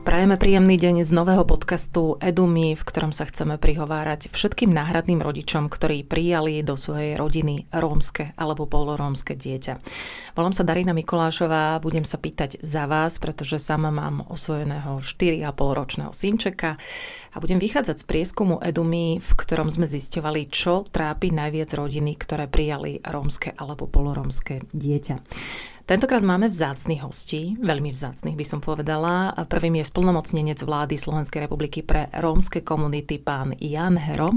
Prajeme príjemný deň z nového podcastu Edumy, v ktorom sa chceme prihovárať všetkým náhradným rodičom, ktorí prijali do svojej rodiny rómske alebo polorómske dieťa. Volám sa Darina Mikolášová, budem sa pýtať za vás, pretože sama mám osvojeného 4,5 ročného synčeka a budem vychádzať z prieskumu Edumy, v ktorom sme zisťovali, čo trápi najviac rodiny, ktoré prijali rómske alebo polorómske dieťa. Tentokrát máme vzácných hostí, veľmi vzácných by som povedala. Prvým je splnomocnenec vlády Slovenskej republiky pre rómske komunity pán Jan Hero.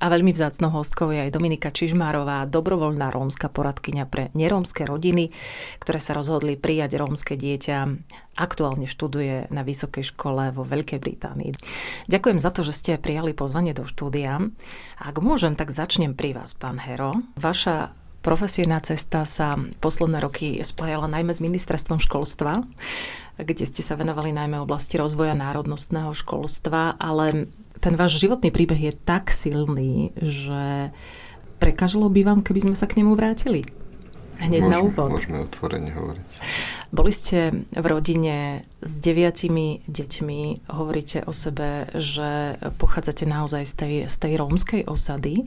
A veľmi vzácnou hostkou je aj Dominika Čižmárová, dobrovoľná rómska poradkyňa pre nerómske rodiny, ktoré sa rozhodli prijať rómske dieťa. Aktuálne študuje na vysokej škole vo Veľkej Británii. Ďakujem za to, že ste prijali pozvanie do štúdia. Ak môžem, tak začnem pri vás, pán Hero. Vaša Profesijná cesta sa posledné roky spájala najmä s ministerstvom školstva, kde ste sa venovali najmä oblasti rozvoja národnostného školstva, ale ten váš životný príbeh je tak silný, že prekážalo by vám, keby sme sa k nemu vrátili? Hneď môžeme, na úvod. Môžeme otvorene hovoriť. Boli ste v rodine s deviatimi deťmi. Hovoríte o sebe, že pochádzate naozaj z tej, z tej rómskej osady.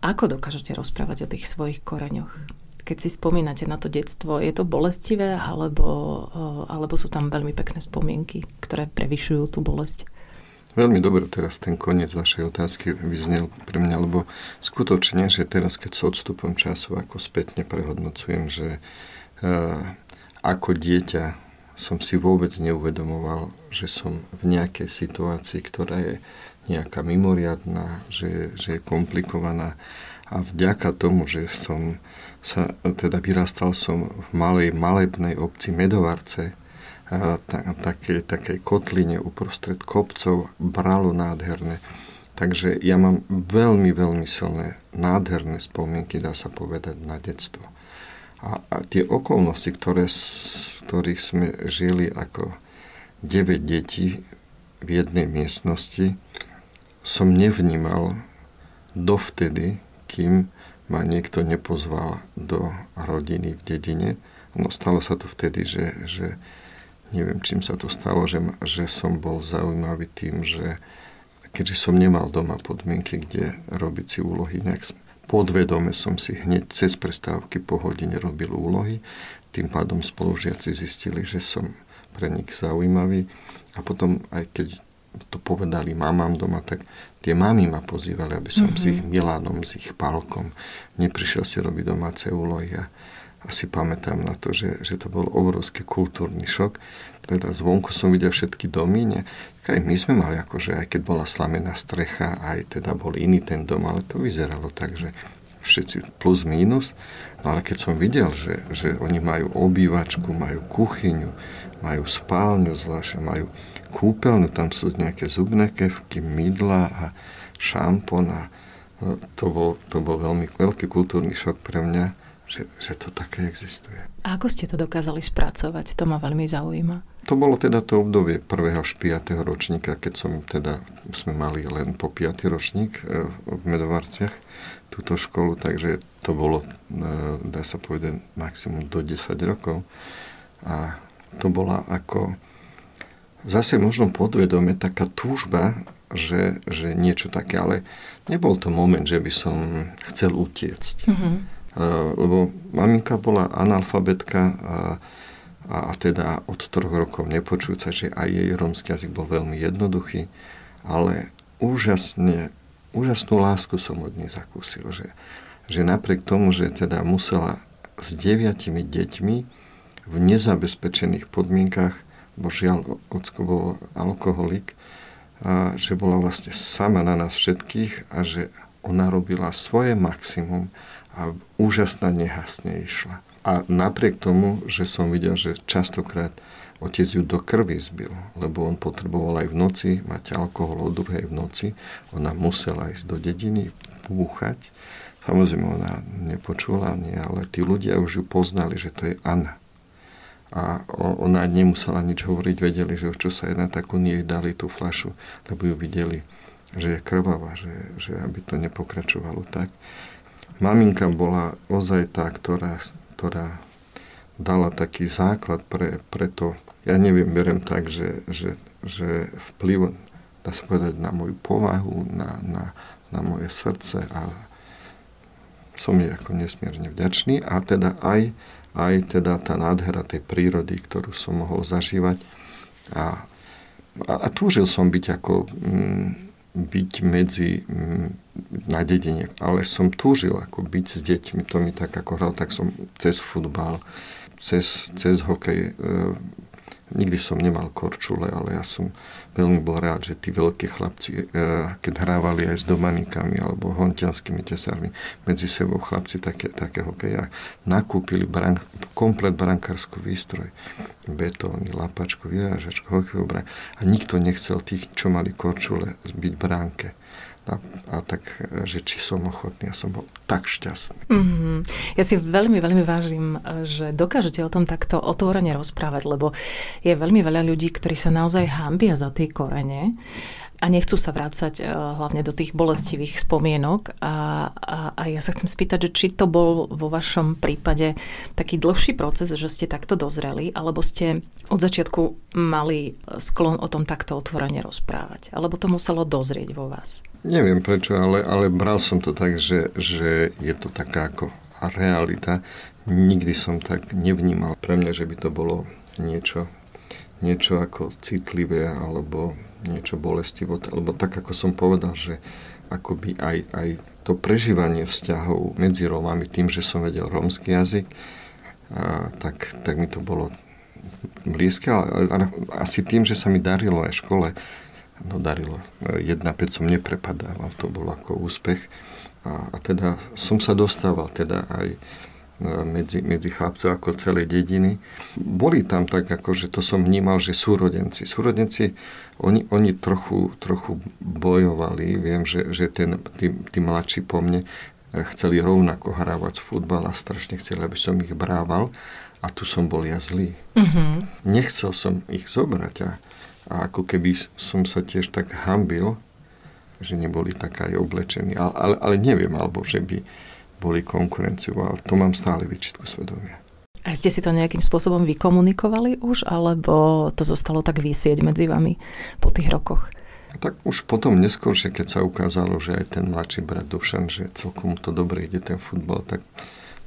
Ako dokážete rozprávať o tých svojich koreňoch? Keď si spomínate na to detstvo, je to bolestivé alebo, alebo sú tam veľmi pekné spomienky, ktoré prevyšujú tú bolesť? Veľmi dobre teraz ten koniec vašej otázky vyznel pre mňa, lebo skutočne, že teraz, keď s odstupom času ako spätne prehodnocujem, že uh, ako dieťa som si vôbec neuvedomoval, že som v nejakej situácii, ktorá je nejaká mimoriadná, že, že je komplikovaná. A vďaka tomu, že som sa, teda vyrastal som v malej malebnej obci Medovarce, ta, také, takej kotline uprostred kopcov, bralo nádherné. Takže ja mám veľmi, veľmi silné, nádherné spomienky, dá sa povedať, na detstvo. A, a tie okolnosti, ktoré, z ktorých sme žili ako 9 detí v jednej miestnosti, som nevnímal dovtedy, kým ma niekto nepozval do rodiny v dedine. No stalo sa to vtedy, že, že neviem, čím sa to stalo, že, že som bol zaujímavý tým, že keďže som nemal doma podmienky, kde robiť si úlohy, nejak podvedome som si hneď cez prestávky po hodine robil úlohy. Tým pádom spolužiaci zistili, že som pre nich zaujímavý. A potom, aj keď to povedali mamám doma, tak tie mamy ma pozývali, aby som mm-hmm. s ich Milanom, s ich Palkom neprišiel si robiť domáce úlohy a asi pamätám na to, že, že to bol obrovský kultúrny šok. Teda zvonku som videl všetky domy, ne? Aj my sme mali akože, aj keď bola slamená strecha, aj teda bol iný ten dom, ale to vyzeralo tak, že všetci plus minus. No ale keď som videl, že, že oni majú obývačku, majú kuchyňu, majú spálňu zvlášť, majú kúpeľňu, tam sú nejaké zubné kevky, mydla a šampón a no, to bol, to bol veľmi veľký kultúrny šok pre mňa, že, že to také existuje. A ako ste to dokázali spracovať? To ma veľmi zaujíma. To bolo teda to obdobie prvého až 5. ročníka, keď som teda, sme mali len po 5. ročník e, v Medovarciach túto školu, takže to bolo, e, dá sa povedať, maximum do 10 rokov. A to bola ako zase možno podvedome taká túžba, že, že niečo také, ale nebol to moment, že by som chcel utiecť. Mm-hmm. Lebo maminka bola analfabetka a, a teda od troch rokov nepočúca, že aj jej romský jazyk bol veľmi jednoduchý, ale úžasne, úžasnú lásku som od nej zakúsil, že, že napriek tomu, že teda musela s deviatimi deťmi v nezabezpečených podmienkach, bo žiaľ, ocko bol alkoholik, a že bola vlastne sama na nás všetkých a že ona robila svoje maximum a úžasná nehasne išla. A napriek tomu, že som videl, že častokrát otec ju do krvi zbil, lebo on potreboval aj v noci mať alkohol o druhej v noci, ona musela ísť do dediny, búchať. Samozrejme, ona nepočula, nie, ale tí ľudia už ju poznali, že to je Anna a ona nemusela nič hovoriť, vedeli, že o čo sa jedná, tak oni jej dali tú flašu, lebo ju videli, že je krvavá, že, že aby to nepokračovalo tak. Maminka bola ozaj tá, ktorá, ktorá dala taký základ pre, pre to, ja neviem, berem tak, že, že, že vplyv, dá sa povedať, na moju povahu, na, na, na moje srdce a som jej ako nesmierne vďačný a teda aj aj teda tá nádhera tej prírody, ktorú som mohol zažívať. A, a, a túžil som byť ako mm, byť medzi mm, na dedine, ale som túžil ako byť s deťmi, to mi tak ako hral, tak som cez futbal, cez, cez hokej, e, nikdy som nemal korčule, ale ja som veľmi bol rád, že tí veľkí chlapci, e, keď hrávali aj s domanikami alebo hontianskými tesármi, medzi sebou chlapci také, také hokeja, nakúpili bran, komplet brankárskú výstroj, betóny, lapačku, vyrážačku, hokejovú. A nikto nechcel tých, čo mali korčule, byť bránke. A, a tak, že či som ochotný, ja som bol tak šťastný. Mm-hmm. Ja si veľmi, veľmi vážim, že dokážete o tom takto otvorene rozprávať, lebo je veľmi veľa ľudí, ktorí sa naozaj hambia za tie korene a nechcú sa vrácať uh, hlavne do tých bolestivých spomienok. A, a, a ja sa chcem spýtať, či to bol vo vašom prípade taký dlhší proces, že ste takto dozreli, alebo ste od začiatku mali sklon o tom takto otvorene rozprávať, alebo to muselo dozrieť vo vás? Neviem prečo, ale, ale bral som to tak, že, že je to taká ako realita. Nikdy som tak nevnímal pre mňa, že by to bolo niečo, niečo ako citlivé alebo niečo bolestivo, lebo tak ako som povedal, že akoby aj, aj to prežívanie vzťahov medzi Rómami, tým, že som vedel rómsky jazyk, a, tak, tak mi to bolo blízke, ale, ale asi tým, že sa mi darilo aj v škole, no darilo, 1-5 som neprepadával, to bol ako úspech. A, a teda som sa dostával teda aj medzi, medzi chlapcov ako celej dediny. Boli tam tak, ako, že to som vnímal, že súrodenci. Súrodenci, oni, oni trochu, trochu bojovali. Viem, že, že ten, tí, tí mladší po mne eh, chceli rovnako hrávať futbal a strašne chceli, aby som ich brával. A tu som bol ja zlý. Mm-hmm. Nechcel som ich zobrať a, a ako keby som sa tiež tak hambil, že neboli tak aj oblečení. Ale, ale, ale neviem, alebo že by boli konkurenciu, ale to mám stále vyčitku svedomia. A ste si to nejakým spôsobom vykomunikovali už, alebo to zostalo tak vysieť medzi vami po tých rokoch? Tak už potom neskôršie, keď sa ukázalo, že aj ten mladší brat Dušan, že celkom to dobre ide ten futbal, tak...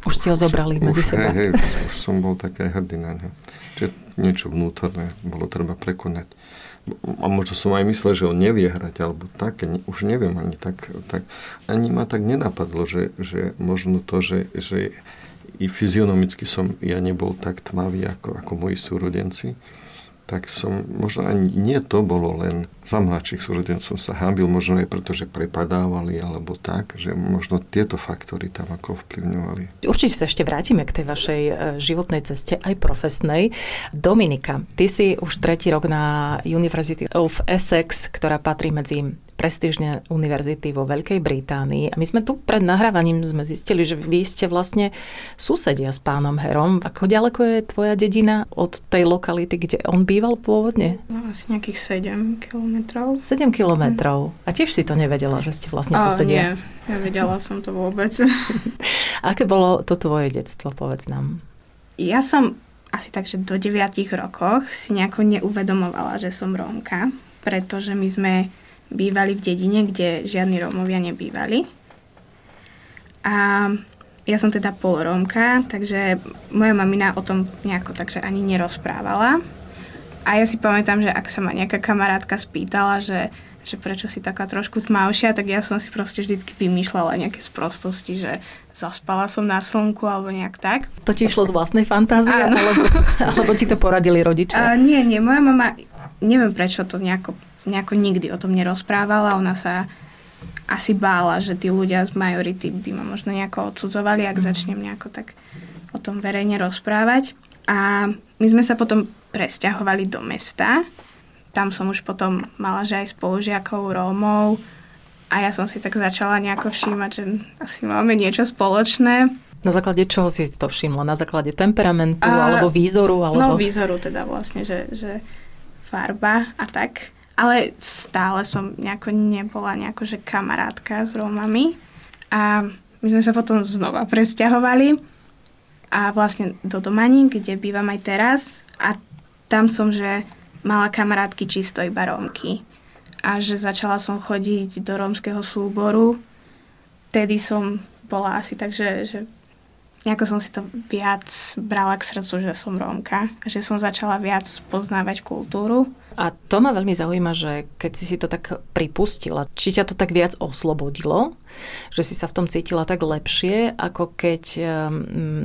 Už ste ho zobrali už, medzi seba. Hej, hej, už som bol také hrdý na ňo. Čiže niečo vnútorné bolo treba prekonať a možno som aj myslel, že on nevie hrať, alebo tak, ne, už neviem ani tak, tak ani ma tak nenapadlo, že, že možno to, že, že i fyzionomicky som ja nebol tak tmavý ako, ako moji súrodenci, tak som, možno ani nie to bolo len za mladších súrodencov sa hábil, možno aj preto, že prepadávali alebo tak, že možno tieto faktory tam ako vplyvňovali. Určite sa ešte vrátime k tej vašej e, životnej ceste, aj profesnej. Dominika, ty si už tretí rok na University of Essex, ktorá patrí medzi prestížne univerzity vo Veľkej Británii. A my sme tu pred nahrávaním sme zistili, že vy ste vlastne susedia s pánom Herom. Ako ďaleko je tvoja dedina od tej lokality, kde on býval pôvodne? No, asi nejakých 7 kilometrov. 7 kilometrov. A tiež si to nevedela, že ste vlastne A, susedia? Nie, nevedela som to vôbec. Aké bolo to tvoje detstvo, povedz nám? Ja som asi tak, že do 9 rokoch si nejako neuvedomovala, že som Rómka, pretože my sme bývali v dedine, kde žiadni Rómovia nebývali. A ja som teda polrómka, takže moja mamina o tom nejako takže ani nerozprávala. A ja si pamätám, že ak sa ma nejaká kamarátka spýtala, že, že prečo si taká trošku tmavšia, tak ja som si proste vždycky vymýšľala nejaké sprostosti, že zaspala som na slnku alebo nejak tak. To ti išlo z vlastnej fantázie? Alebo, alebo ti to poradili rodičia? Uh, nie, nie. Moja mama, neviem prečo to nejako nejako nikdy o tom nerozprávala. Ona sa asi bála, že tí ľudia z majority by ma možno nejako odsudzovali, ak mm. začnem nejako tak o tom verejne rozprávať. A my sme sa potom presťahovali do mesta. Tam som už potom mala, že aj spolužiakov Rómov a ja som si tak začala nejako všímať, že asi máme niečo spoločné. Na základe čoho si to všimla? Na základe temperamentu a, alebo výzoru? Alebo... No výzoru teda vlastne, že, že farba a tak. Ale stále som nejako nebola nejako, že kamarátka s Rómami. A my sme sa potom znova presťahovali a vlastne do Domani, kde bývam aj teraz. A tam som, že mala kamarátky čisto iba Rómky. A že začala som chodiť do rómskeho súboru. Tedy som bola asi tak, že, že nejako som si to viac brala k srdcu, že som Rómka, že som začala viac poznávať kultúru. A to ma veľmi zaujíma, že keď si si to tak pripustila, či ťa to tak viac oslobodilo, že si sa v tom cítila tak lepšie, ako keď um,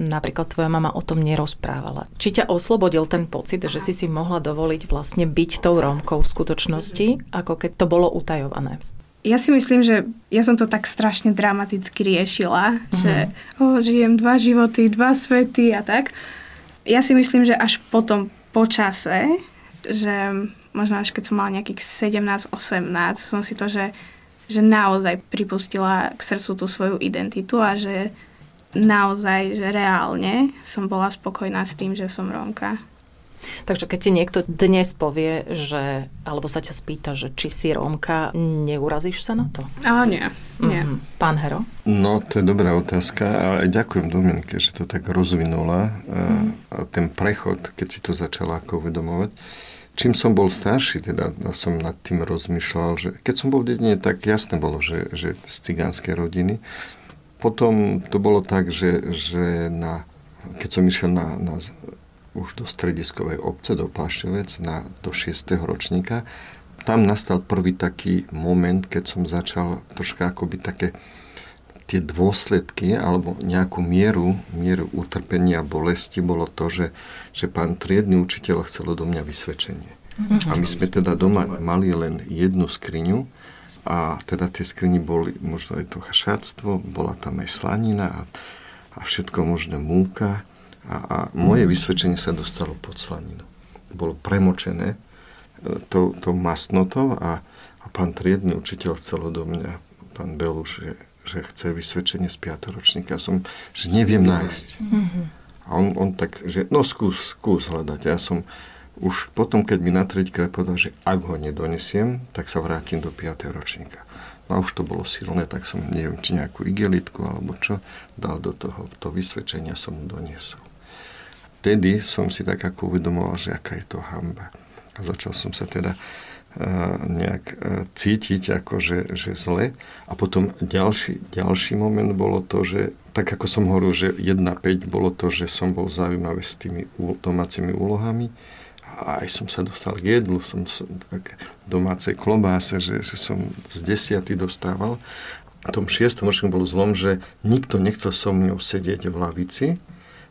napríklad tvoja mama o tom nerozprávala. Či ťa oslobodil ten pocit, že si si mohla dovoliť vlastne byť tou Rómkou v skutočnosti, ako keď to bolo utajované? ja si myslím, že ja som to tak strašne dramaticky riešila, uh-huh. že oh, žijem dva životy, dva svety a tak. Ja si myslím, že až potom po čase, že možno až keď som mala nejakých 17-18, som si to, že, že naozaj pripustila k srdcu tú svoju identitu a že naozaj, že reálne som bola spokojná s tým, že som Rómka. Takže keď ti niekto dnes povie, že, alebo sa ťa spýta, že či si Rómka, neurazíš sa na to? A nie, nie. Mm-hmm. Pán Hero? No, to je dobrá otázka a ďakujem Dominike, že to tak rozvinula. Mm. A ten prechod, keď si to začala ako uvedomovať, čím som bol starší, teda som nad tým rozmýšľal, že keď som bol dedine, tak jasné bolo, že, že z cigánskej rodiny. Potom to bolo tak, že, že na, keď som išiel na, na už do strediskovej obce, do Plášťovec, na, do 6. ročníka. Tam nastal prvý taký moment, keď som začal troška akoby také tie dôsledky alebo nejakú mieru, mieru utrpenia, bolesti bolo to, že, že pán triedny učiteľ chcel do mňa vysvedčenie. A my sme teda doma mali len jednu skriňu a teda tie skrini boli možno aj to chašáctvo, bola tam aj slanina a, a všetko možné múka a, a moje vysvedčenie sa dostalo pod slaninu. Bolo premočené to, to masnotou a, a pán triedny učiteľ chcel do mňa, pán Beluš, že, že chce vysvedčenie z piatoročníka. Ja som, že neviem nájsť. A on, on tak, že no skús, skús hľadať. Ja som už potom, keď mi na treťkrát povedal, že ak ho nedonesiem, tak sa vrátim do 5. ročníka. No a už to bolo silné, tak som, neviem, či nejakú igelitku alebo čo, dal do toho, to vysvedčenia som mu doniesol vtedy som si tak ako uvedomoval, že aká je to hamba. A začal som sa teda nejak uh, cítiť ako, že, že zle. A potom ďalší, ďalší moment bolo to, že tak ako som hovoril, že 1-5 bolo to, že som bol zaujímavý s tými domácimi úlohami a aj som sa dostal k jedlu, som tak domácej klobáse, že, že som z desiaty dostával. V tom šiestom ročnom bol zlom, že nikto nechcel so mnou sedieť v lavici,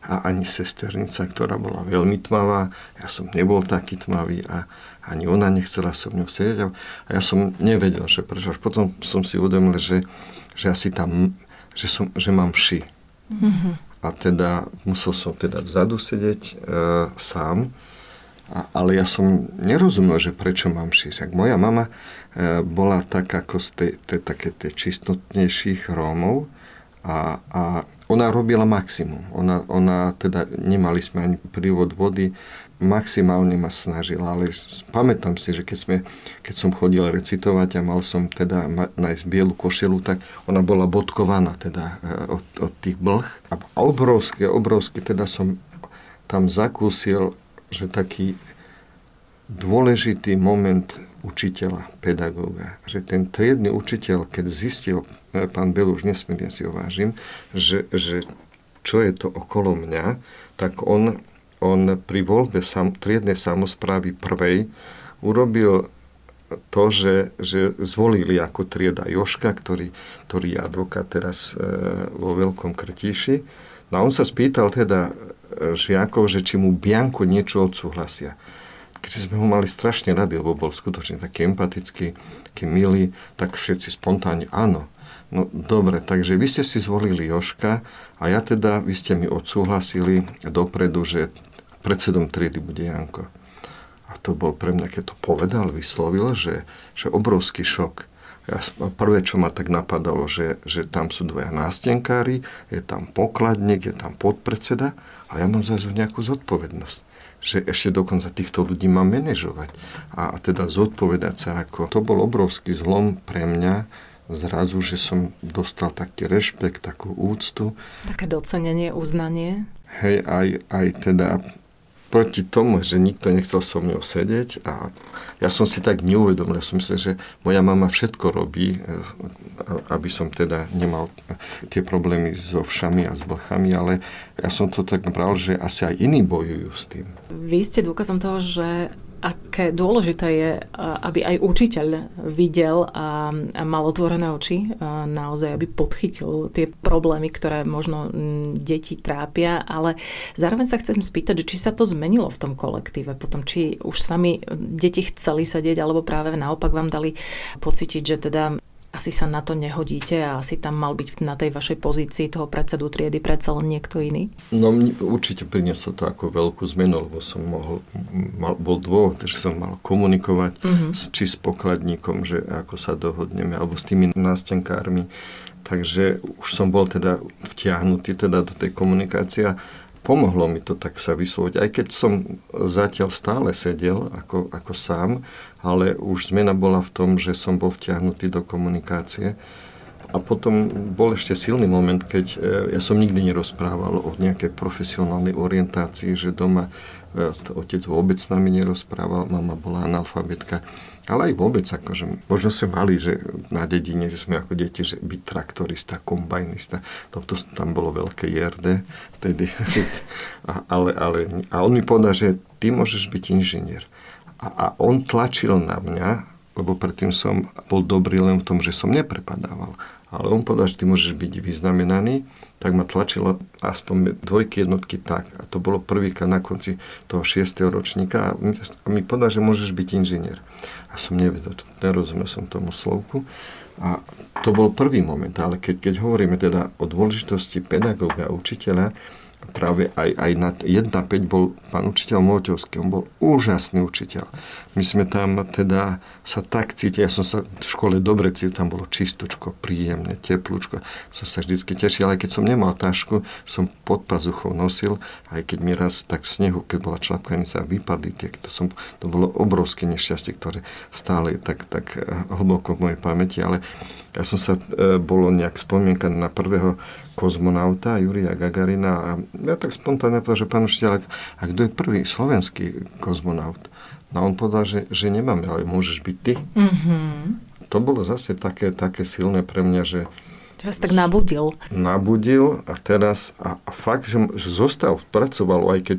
a ani sesternica, ktorá bola veľmi tmavá. Ja som nebol taký tmavý a ani ona nechcela so mnou sedieť. A ja som nevedel, že prečo. Až potom som si uvedomil, že, že asi tam, že, som, že mám vši. Mm-hmm. A teda musel som teda vzadu sedieť e, sám. A, ale ja som nerozumel, že prečo mám vši. Ak moja mama e, bola tak ako z tej, tej, také tej čistotnejších Rómov, a, a ona robila maximum. Ona, ona teda, nemali sme ani prívod vody, maximálne ma snažila, ale pamätám si, že keď, sme, keď som chodil recitovať a mal som teda nájsť bielu košelu, tak ona bola bodkovaná teda e, od, od tých blh. A obrovské, obrovské teda som tam zakúsil, že taký dôležitý moment učiteľa, pedagóga. Že ten triedny učiteľ, keď zistil, e, pán už nesmierne si ho vážim, že, že čo je to okolo mňa, tak on, on pri voľbe sam, triednej samozprávy prvej urobil to, že, že zvolili ako trieda Joška, ktorý, ktorý je advokát teraz e, vo Veľkom Krtíši. No a on sa spýtal teda e, žiakov, že či mu Bianko niečo odsúhlasia keď sme ho mali strašne radi, lebo bol skutočne taký empatický, taký milý, tak všetci spontánne áno. No dobre, takže vy ste si zvolili Joška a ja teda, vy ste mi odsúhlasili dopredu, že predsedom triedy bude Janko. A to bol pre mňa, keď to povedal, vyslovil, že, že obrovský šok. ja, prvé, čo ma tak napadalo, že, že tam sú dvaja nástenkári, je tam pokladník, je tam podpredseda a ja mám zase nejakú zodpovednosť že ešte dokonca týchto ľudí mám manažovať. A, a teda zodpovedať sa ako... To bol obrovský zlom pre mňa, zrazu, že som dostal taký rešpekt, takú úctu. Také docenenie, uznanie. Hej, aj, aj teda proti tomu, že nikto nechcel so mnou sedieť a ja som si tak neuvedomil, ja som myslel, že moja mama všetko robí, e, aby som teda nemal tie problémy so všami a s vlchami, ale ja som to tak bral, že asi aj iní bojujú s tým. Vy ste dôkazom toho, že aké dôležité je, aby aj učiteľ videl a, mal otvorené oči, naozaj, aby podchytil tie problémy, ktoré možno deti trápia, ale zároveň sa chcem spýtať, či sa to zmenilo v tom kolektíve? Potom, či už s vami deti chceli sedieť, alebo práve naopak vám dali pocítiť, že teda asi sa na to nehodíte a asi tam mal byť na tej vašej pozícii toho predsedu triedy predsa len niekto iný? No určite prinieslo to ako veľkú zmenu, lebo som mohol, mal, bol dôvod, že som mal komunikovať uh-huh. s, či s pokladníkom, že ako sa dohodneme, alebo s tými nástenkármi. Takže už som bol teda vtiahnutý teda do tej komunikácie pomohlo mi to tak sa vysloviť, aj keď som zatiaľ stále sedel ako, ako sám, ale už zmena bola v tom, že som bol vtiahnutý do komunikácie. A potom bol ešte silný moment, keď e, ja som nikdy nerozprával o nejakej profesionálnej orientácii, že doma e, otec vôbec s nami nerozprával, mama bola analfabetka. Ale aj vôbec, akože, možno sme mali, že na dedine, že sme ako deti, že byť traktorista, kombajnista, toto tam bolo veľké JRD vtedy. A, ale, ale, a on mi povedal, že ty môžeš byť inžinier. A, a on tlačil na mňa, lebo predtým som bol dobrý len v tom, že som neprepadával. Ale on povedal, že ty môžeš byť vyznamenaný, tak ma tlačilo aspoň dvojky, jednotky tak. A to bolo prvýkrát na konci toho 6. ročníka a mi povedal, že môžeš byť inžinier. A som nevedel, nerozumel som tomu slovku. A to bol prvý moment, ale keď, keď hovoríme teda o dôležitosti pedagóga učiteľa, práve aj, aj na 1 5 bol pán učiteľ Moťovský, on bol úžasný učiteľ. My sme tam teda sa tak cítili, ja som sa v škole dobre cítil, tam bolo čistočko, príjemne, teplúčko, som sa vždycky tešil, ale keď som nemal tašku, som pod pazuchou nosil, aj keď mi raz tak v snehu, keď bola člapkanica, vypadli tie, to, som, to bolo obrovské nešťastie, ktoré stále tak, tak eh, hlboko v mojej pamäti, ale ja som sa, e, bolo nejak spomienka na prvého kozmonauta, Jurija Gagarina a ja tak spontánne povedal, že pán učiteľ, a kto je prvý slovenský kozmonaut? No on povedal, že, že nemáme, ale môžeš byť ty. Mm-hmm. To bolo zase také, také silné pre mňa, že Teraz tak nabudil. Nabudil a teraz, a, a fakt, že, že zostal, pracoval, aj keď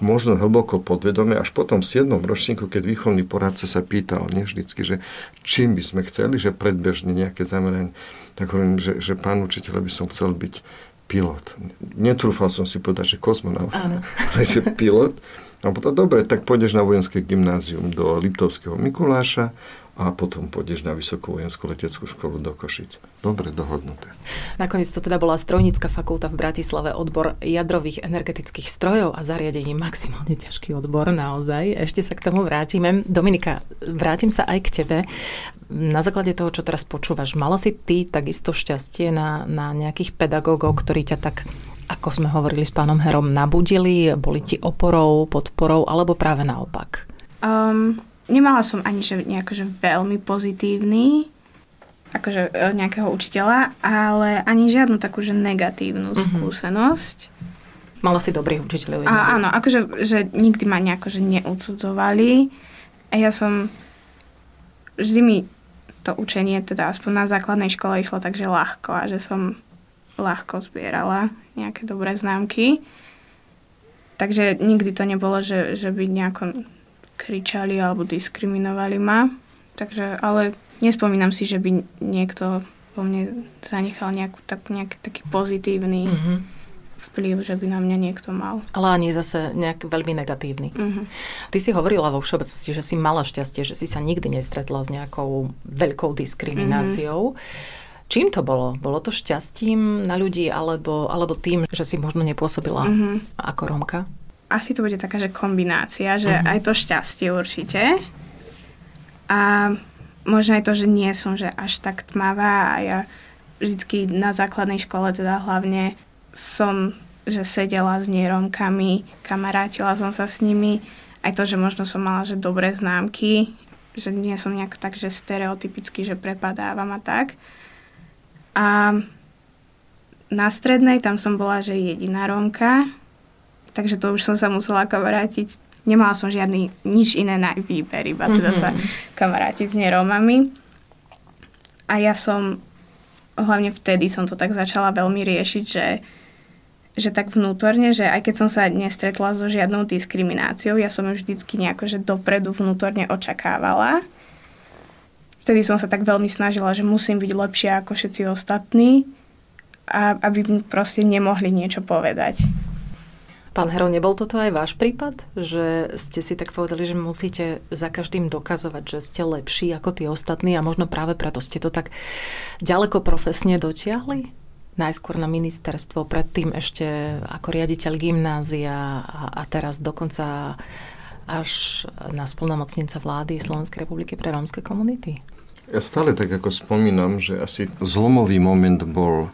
možno hlboko podvedome, až potom v 7. ročníku, keď výchovný poradca sa pýtal, nie vždycky, že čím by sme chceli, že predbežne nejaké zameranie, tak hovorím, že, že pán učiteľ by som chcel byť pilot. Netrúfal som si povedať, že kozmonaut, ale že pilot. A potom, dobre, tak pôjdeš na vojenské gymnázium do Liptovského Mikuláša, a potom pôjdeš na Vysokú vojenskú leteckú školu do Košic. Dobre dohodnuté. Nakoniec to teda bola strojnícka fakulta v Bratislave, odbor jadrových energetických strojov a zariadení. Maximálne ťažký odbor, naozaj. Ešte sa k tomu vrátime. Dominika, vrátim sa aj k tebe. Na základe toho, čo teraz počúvaš, mala si ty takisto šťastie na, na nejakých pedagógov, ktorí ťa tak ako sme hovorili s pánom Herom, nabudili, boli ti oporou, podporou, alebo práve naopak? Um, nemala som ani že nejako, že veľmi pozitívny akože e, nejakého učiteľa, ale ani žiadnu takú, že negatívnu mm-hmm. skúsenosť. Mala si dobrých učiteľov. A, áno, akože že nikdy ma nejako že neudsudzovali. A ja som vždy mi to učenie, teda aspoň na základnej škole išlo takže ľahko a že som ľahko zbierala nejaké dobré známky. Takže nikdy to nebolo, že, že by nejako kričali alebo diskriminovali ma. Takže, ale nespomínam si, že by niekto vo mne zanechal nejakú, tak, nejaký taký pozitívny mm-hmm. Vplyv, že by na mňa niekto mal. Ale ani zase nejak veľmi negatívny. Mm-hmm. Ty si hovorila vo všeobecnosti, že si mala šťastie, že si sa nikdy nestretla s nejakou veľkou diskrimináciou. Mm-hmm. Čím to bolo? Bolo to šťastím na ľudí alebo, alebo tým, že si možno nepôsobila mm-hmm. ako Romka? asi to bude taká, že kombinácia, že uh-huh. aj to šťastie určite. A možno aj to, že nie som že až tak tmavá a ja vždycky na základnej škole teda hlavne som, že sedela s nieromkami, kamarátila som sa s nimi, aj to, že možno som mala že dobré známky, že nie som nejak tak, že stereotypicky, že prepadávam a tak. A na strednej tam som bola, že jediná Rómka, takže to už som sa musela kamarátiť. Nemala som žiadny, nič iné na výber, iba teda mm-hmm. sa mhm. kamarátiť s nerómami. A ja som hlavne vtedy som to tak začala veľmi riešiť, že, že tak vnútorne, že aj keď som sa nestretla so žiadnou diskrimináciou, ja som ju vždycky nejako, že dopredu vnútorne očakávala. Vtedy som sa tak veľmi snažila, že musím byť lepšia ako všetci ostatní, a aby mi proste nemohli niečo povedať. Pán Hero, nebol toto aj váš prípad? Že ste si tak povedali, že musíte za každým dokazovať, že ste lepší ako tí ostatní a možno práve preto ste to tak ďaleko profesne dotiahli? Najskôr na ministerstvo, predtým ešte ako riaditeľ gymnázia a, a teraz dokonca až na spolnomocnica vlády Slovenskej republiky pre rómske komunity? Ja stále tak ako spomínam, že asi zlomový moment bol,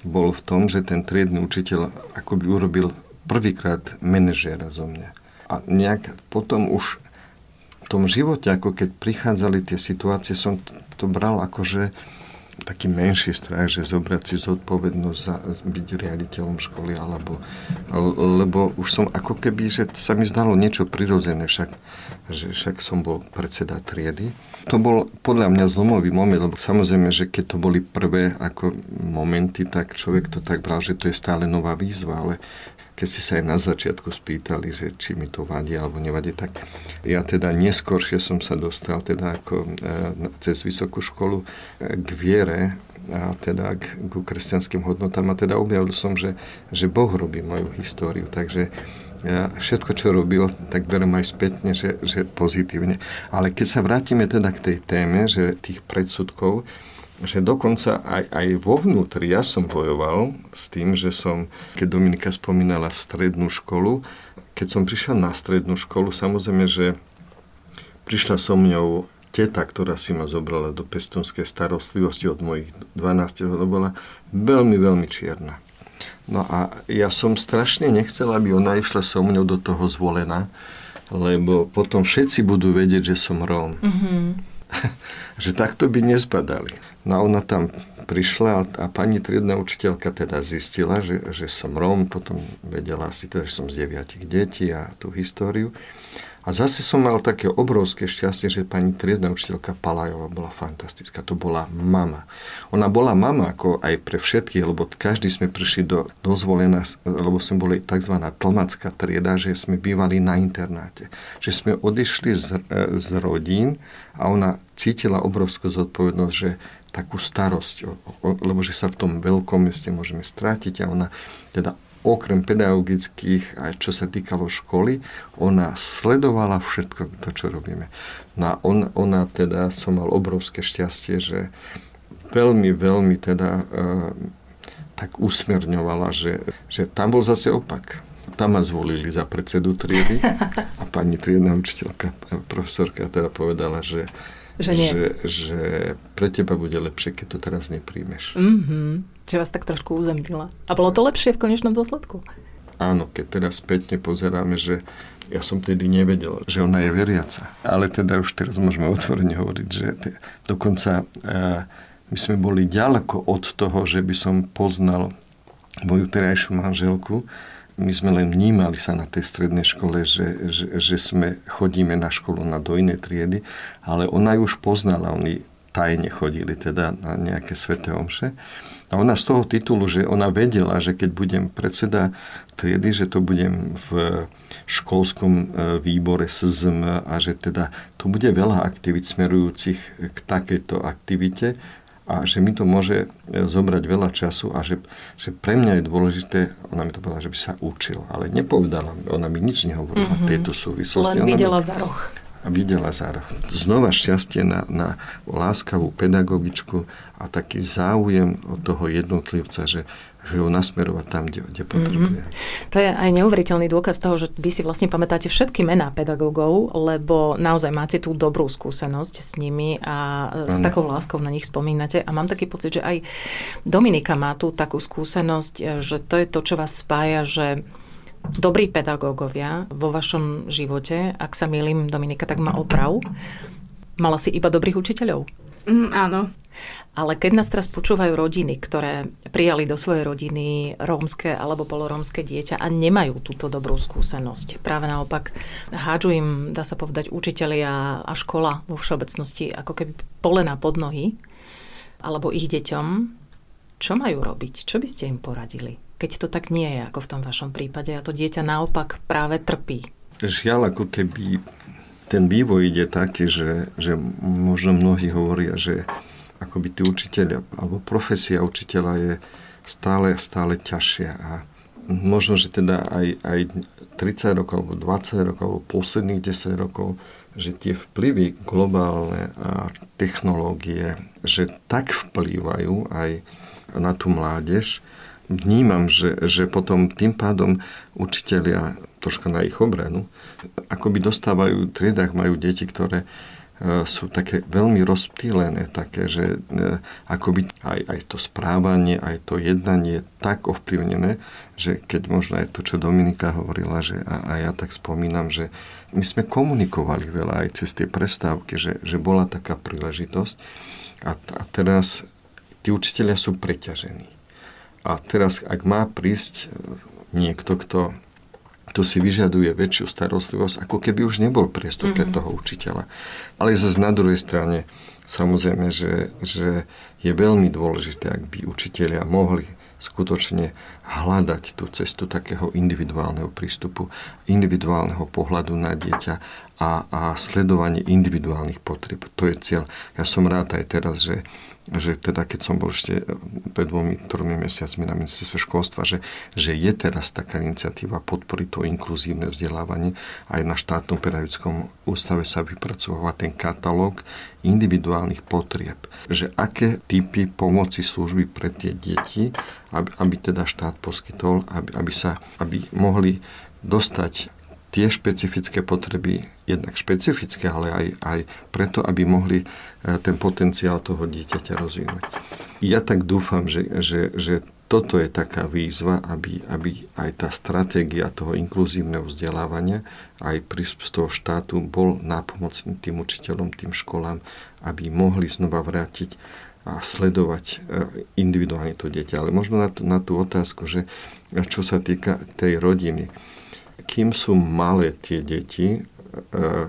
bol v tom, že ten triedny učiteľ akoby urobil prvýkrát manažéra zo mňa. A nejak potom už v tom živote, ako keď prichádzali tie situácie, som to bral ako, že taký menší strach, že zobrať si zodpovednosť za byť riaditeľom školy, alebo, lebo už som ako keby, že sa mi zdalo niečo prirodzené, však, že však som bol predseda triedy. To bol podľa mňa zlomový moment, lebo samozrejme, že keď to boli prvé ako momenty, tak človek to tak bral, že to je stále nová výzva, ale keď ste sa aj na začiatku spýtali, že či mi to vadí alebo nevadí, tak ja teda neskôršie som sa dostal teda ako e, cez vysokú školu e, k viere a teda k, k kresťanským hodnotám a teda objavil som, že, že Boh robí moju históriu, takže ja všetko, čo robil, tak berem aj spätne, že, že pozitívne. Ale keď sa vrátime teda k tej téme, že tých predsudkov, že dokonca aj, aj vo vnútri ja som bojoval s tým, že som, keď Dominika spomínala strednú školu, keď som prišiel na strednú školu, samozrejme, že prišla so mňou teta, ktorá si ma zobrala do pestunskej starostlivosti od mojich 12 rokov, bola veľmi, veľmi čierna. No a ja som strašne nechcel, aby ona išla so mňou do toho zvolená, lebo potom všetci budú vedieť, že som Róm. Mm-hmm že takto by nezbadali. No a ona tam prišla a, a pani triedna učiteľka teda zistila, že, že som Róm, potom vedela si teda, že som z deviatich detí a tú históriu. A zase som mal také obrovské šťastie, že pani triedna učiteľka Palajová bola fantastická. To bola mama. Ona bola mama ako aj pre všetkých, lebo každý sme prišli do dozvolená, lebo sme boli tzv. tlmacká trieda, že sme bývali na internáte. Že sme odišli z, z rodín a ona cítila obrovskú zodpovednosť, že takú starosť, lebo že sa v tom veľkom meste môžeme strátiť a ona teda okrem pedagogických, aj čo sa týkalo školy, ona sledovala všetko to, čo robíme. No a on, ona teda, som mal obrovské šťastie, že veľmi, veľmi teda e, tak usmerňovala, že, že tam bol zase opak. Tam ma zvolili za predsedu triedy a pani triedna učiteľka, profesorka teda povedala, že že nie. Že, že pre teba bude lepšie, keď to teraz nepríjmeš. Mm-hmm. Že vás tak trošku uzemnila. A bolo to lepšie v konečnom dôsledku? Áno, keď teraz spätne pozeráme, že ja som tedy nevedel, že ona je veriaca. Ale teda už teraz môžeme otvorene hovoriť, že te, dokonca e, my sme boli ďaleko od toho, že by som poznal moju terajšiu manželku, my sme len vnímali sa na tej strednej škole, že, že, že sme chodíme na školu na do inej triedy, ale ona ju už poznala, oni tajne chodili teda na nejaké sveté omše. A ona z toho titulu, že ona vedela, že keď budem predseda triedy, že to budem v školskom e, výbore SZM a že teda to bude veľa aktivít smerujúcich k takejto aktivite, a že mi to môže e, zobrať veľa času a že, že pre mňa je dôležité, ona mi to povedala, že by sa učil, ale nepovedala, ona mi nič nehovorila mm-hmm. tejto súvislosti. Len videla za roh. A videla Zara znova šťastie na, na láskavú pedagogičku a taký záujem od toho jednotlivca, že, že ho nasmerovať tam, kde, kde potrebuje. Mm-hmm. To je aj neuveriteľný dôkaz toho, že vy si vlastne pamätáte všetky mená pedagógov, lebo naozaj máte tú dobrú skúsenosť s nimi a s ano. takou láskou na nich spomínate. A mám taký pocit, že aj Dominika má tú takú skúsenosť, že to je to, čo vás spája, že dobrí pedagógovia vo vašom živote, ak sa milím, Dominika, tak má oprav. Mala si iba dobrých učiteľov? Mm, áno. Ale keď nás teraz počúvajú rodiny, ktoré prijali do svojej rodiny rómske alebo polorómske dieťa a nemajú túto dobrú skúsenosť, práve naopak hádžu im, dá sa povedať, učitelia a škola vo všeobecnosti ako keby polena pod nohy, alebo ich deťom, čo majú robiť? Čo by ste im poradili? keď to tak nie je, ako v tom vašom prípade a to dieťa naopak práve trpí? Žiaľ, ako keby ten vývoj ide taký, že, že možno mnohí hovoria, že akoby tí učiteľia, alebo profesia učiteľa je stále, stále ťažšia a možno, že teda aj, aj 30 rokov, alebo 20 rokov, alebo posledných 10 rokov, že tie vplyvy globálne a technológie, že tak vplývajú aj na tú mládež, vnímam, že, že potom tým pádom učitelia, troška na ich obranu, akoby dostávajú v triedách, majú deti, ktoré e, sú také veľmi rozptýlené, také, že e, akoby aj, aj to správanie, aj to jednanie je tak ovplyvnené, že keď možno aj to, čo Dominika hovorila, že a, a ja tak spomínam, že my sme komunikovali veľa aj cez tie prestávky, že, že bola taká príležitosť. A, a teraz tí učiteľia sú preťažení. A teraz, ak má prísť e, niekto, kto to si vyžaduje väčšiu starostlivosť, ako keby už nebol priestor pre mhm. toho učiteľa. Ale zase na druhej strane, samozrejme, že, že je veľmi dôležité, ak by učiteľia mohli skutočne hľadať tú cestu takého individuálneho prístupu, individuálneho pohľadu na dieťa a, a sledovanie individuálnych potrieb. To je cieľ. Ja som rád aj teraz, že že teda keď som bol ešte pred dvomi, tromi mesiacmi na ministerstve školstva, že, že je teraz taká iniciatíva podporiť to inkluzívne vzdelávanie. Aj na štátnom pedagogickom ústave sa vypracováva ten katalóg individuálnych potrieb. Že aké typy pomoci služby pre tie deti, aby, aby teda štát poskytol, aby, aby, sa, aby mohli dostať tie špecifické potreby, jednak špecifické, ale aj, aj preto, aby mohli e, ten potenciál toho dieťaťa rozvinúť. Ja tak dúfam, že, že, že toto je taká výzva, aby, aby aj tá stratégia toho inkluzívneho vzdelávania aj prístup z toho štátu bol nápomocný tým učiteľom, tým školám, aby mohli znova vrátiť a sledovať e, individuálne to dieťa. Ale možno na, tú, na tú otázku, že čo sa týka tej rodiny, kým sú malé tie deti, e,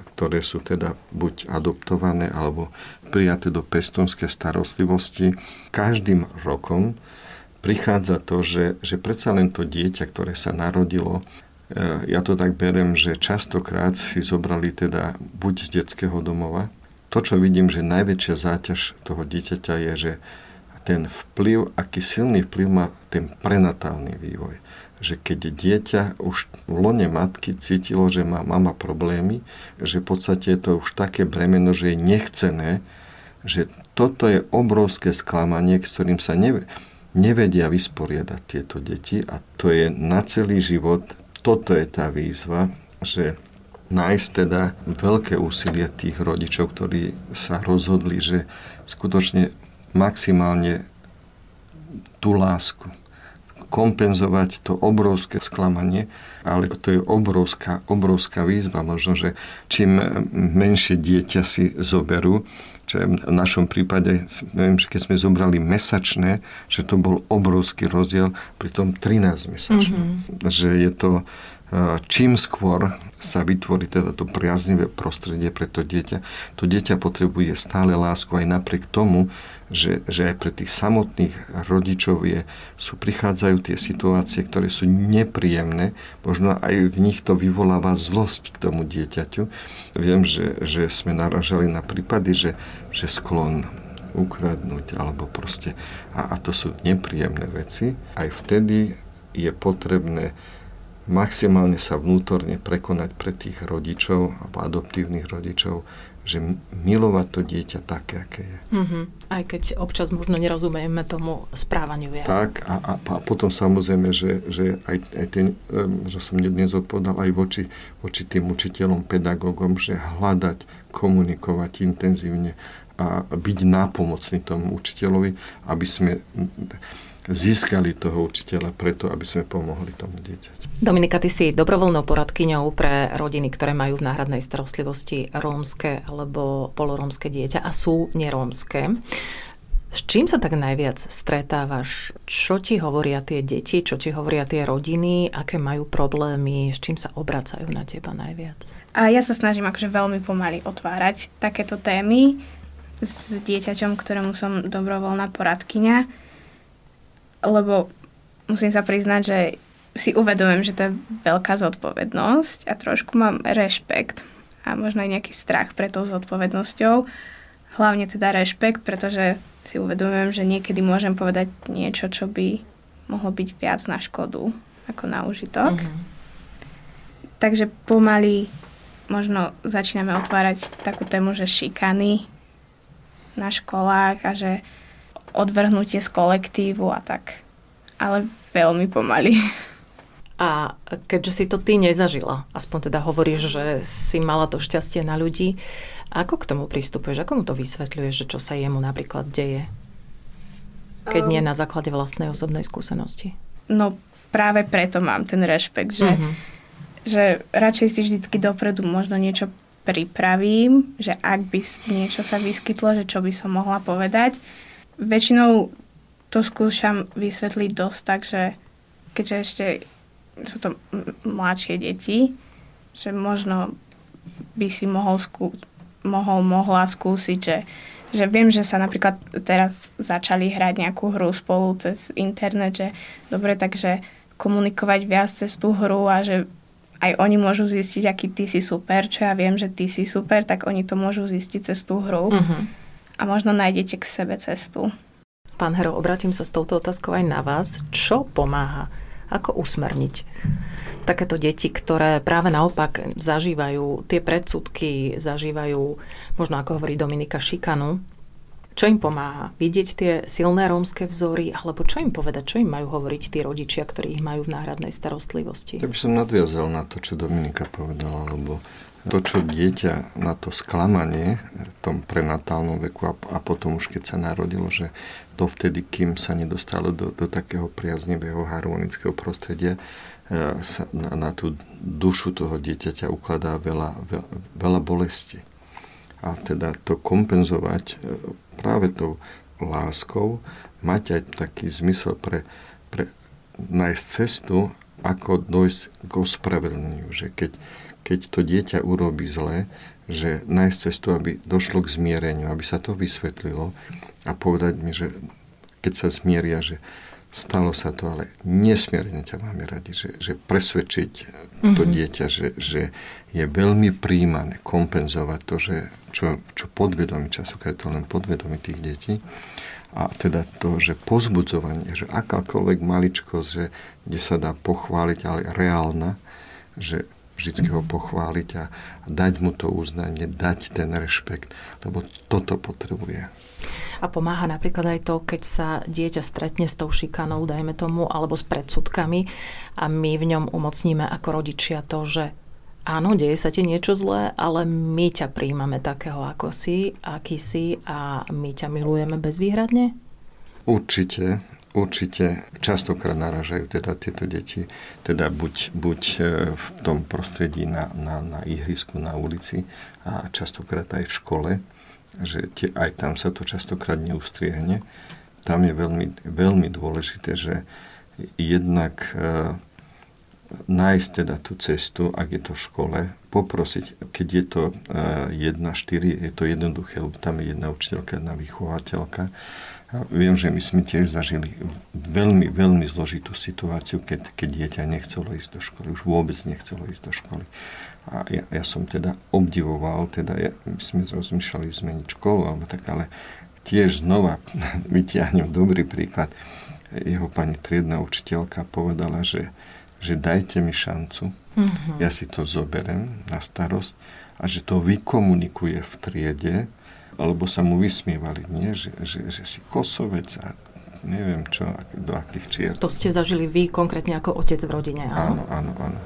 ktoré sú teda buď adoptované alebo prijaté do pestonskej starostlivosti, každým rokom prichádza to, že, že predsa len to dieťa, ktoré sa narodilo, e, ja to tak berem, že častokrát si zobrali teda buď z detského domova. To, čo vidím, že najväčšia záťaž toho dieťaťa je, že ten vplyv, aký silný vplyv má ten prenatálny vývoj že keď dieťa už v lone matky cítilo, že má mama problémy, že v podstate je to už také bremeno, že je nechcené, že toto je obrovské sklamanie, s ktorým sa nevedia vysporiadať tieto deti a to je na celý život, toto je tá výzva, že nájsť teda veľké úsilie tých rodičov, ktorí sa rozhodli, že skutočne maximálne tú lásku, kompenzovať to obrovské sklamanie, ale to je obrovská, obrovská výzva. Možno, že čím menšie dieťa si zoberú, čo je v našom prípade, neviem, keď sme zobrali mesačné, že to bol obrovský rozdiel, pri tom 13 mesačné. Mm-hmm. Že je to čím skôr sa vytvorí teda to priaznivé prostredie pre to dieťa, to dieťa potrebuje stále lásku aj napriek tomu, že, že aj pre tých samotných rodičov je, sú, prichádzajú tie situácie, ktoré sú nepríjemné, možno aj v nich to vyvoláva zlosť k tomu dieťaťu. Viem, že, že sme naražali na prípady, že, že sklon ukradnúť, alebo proste, a, a to sú nepríjemné veci. Aj vtedy je potrebné maximálne sa vnútorne prekonať pre tých rodičov alebo adoptívnych rodičov, že milovať to dieťa také, aké je. Mm-hmm. Aj keď občas možno nerozumieme tomu správaniu. Ja. Tak a, a, a potom samozrejme, že, že aj, aj ten, že som dnes odpovedal aj voči, voči tým učiteľom, pedagógom, že hľadať, komunikovať intenzívne a byť nápomocný tomu učiteľovi, aby sme získali toho učiteľa preto, aby sme pomohli tomu dieťaťu. Dominika, ty si dobrovoľnou poradkyňou pre rodiny, ktoré majú v náhradnej starostlivosti rómske alebo polorómske dieťa a sú nerómske. S čím sa tak najviac stretávaš? Čo ti hovoria tie deti, čo ti hovoria tie rodiny, aké majú problémy, s čím sa obracajú na teba najviac? A ja sa snažím akože veľmi pomaly otvárať takéto témy s dieťaťom, ktorému som dobrovoľná poradkyňa lebo musím sa priznať, že si uvedomujem, že to je veľká zodpovednosť a trošku mám rešpekt a možno aj nejaký strach pred tou zodpovednosťou. Hlavne teda rešpekt, pretože si uvedomujem, že niekedy môžem povedať niečo, čo by mohlo byť viac na škodu ako na užitok. Mm-hmm. Takže pomaly možno začíname otvárať takú tému, že šikany na školách a že odvrhnutie z kolektívu a tak. Ale veľmi pomaly. A keďže si to ty nezažila, aspoň teda hovoríš, že si mala to šťastie na ľudí, ako k tomu pristupuješ? Ako mu to vysvetľuješ, že čo sa jemu napríklad deje? Keď um, nie na základe vlastnej osobnej skúsenosti. No práve preto mám ten rešpekt, že, uh-huh. že radšej si vždycky dopredu možno niečo pripravím, že ak by niečo sa vyskytlo, že čo by som mohla povedať, väčšinou to skúšam vysvetliť dosť tak, že keďže ešte sú to mladšie deti, že možno by si mohol, skú, mohol mohla skúsiť, že, že viem, že sa napríklad teraz začali hrať nejakú hru spolu cez internet, že dobre, takže komunikovať viac cez tú hru a že aj oni môžu zistiť, aký ty si super, čo ja viem, že ty si super, tak oni to môžu zistiť cez tú hru. Uh-huh a možno nájdete k sebe cestu. Pán Hero, obratím sa s touto otázkou aj na vás. Čo pomáha? Ako usmerniť takéto deti, ktoré práve naopak zažívajú tie predsudky, zažívajú, možno ako hovorí Dominika, šikanu, čo im pomáha? Vidieť tie silné rómske vzory, alebo čo im povedať, čo im majú hovoriť tí rodičia, ktorí ich majú v náhradnej starostlivosti? Ja by som nadviazal na to, čo Dominika povedala, lebo to, čo dieťa na to sklamanie v tom prenatálnom veku a, a potom už keď sa narodilo, že dovtedy, kým sa nedostalo do, do takého priaznivého harmonického prostredia, e, sa na, na tú dušu toho dieťaťa ukladá veľa, veľa, veľa bolesti. A teda to kompenzovať e, práve tou láskou, mať aj taký zmysel pre, pre nájsť cestu, ako dojsť k ospravedlneniu. Že keď, keď to dieťa urobí zle, že nájsť cestu, aby došlo k zmiereniu, aby sa to vysvetlilo a povedať mi, že keď sa zmieria, že stalo sa to, ale nesmierne ťa máme radi, že, že presvedčiť to mm-hmm. dieťa, že, že je veľmi príjmané kompenzovať to, že čo, čo podvedomí je to len podvedomí tých detí, a teda to, že pozbudzovanie, že akákoľvek maličkosť, že kde sa dá pochváliť, ale reálna, že vždy ho pochváliť a dať mu to uznanie, dať ten rešpekt, lebo toto potrebuje. A pomáha napríklad aj to, keď sa dieťa stretne s tou šikanou, dajme tomu, alebo s predsudkami a my v ňom umocníme ako rodičia to, že áno, deje sa ti niečo zlé, ale my ťa príjmame takého, ako si, aký si a my ťa milujeme bezvýhradne? Určite, Určite častokrát naražajú teda tieto deti, teda buď, buď e, v tom prostredí na, na, na ihrisku, na ulici a častokrát aj v škole, že tie, aj tam sa to častokrát neustriehne. Tam je veľmi, veľmi dôležité, že jednak e, nájsť teda tú cestu, ak je to v škole, poprosiť, keď je to e, 1-4, je to jednoduché, lebo tam je jedna učiteľka, jedna vychovateľka, a viem, že my sme tiež zažili veľmi, veľmi zložitú situáciu, keď, keď dieťa nechcelo ísť do školy, už vôbec nechcelo ísť do školy. A ja, ja som teda obdivoval, teda ja, my sme rozmýšľali zmeniť školu, alebo tak, ale tiež znova vytiahnem dobrý príklad. Jeho pani triedna učiteľka povedala, že že dajte mi šancu, mm-hmm. ja si to zoberem na starosť a že to vykomunikuje v triede, alebo sa mu vysmievali, nie? Že, že, že si kosovec a neviem čo, do akých čier. To ste zažili vy konkrétne ako otec v rodine, áno? Áno, áno, áno.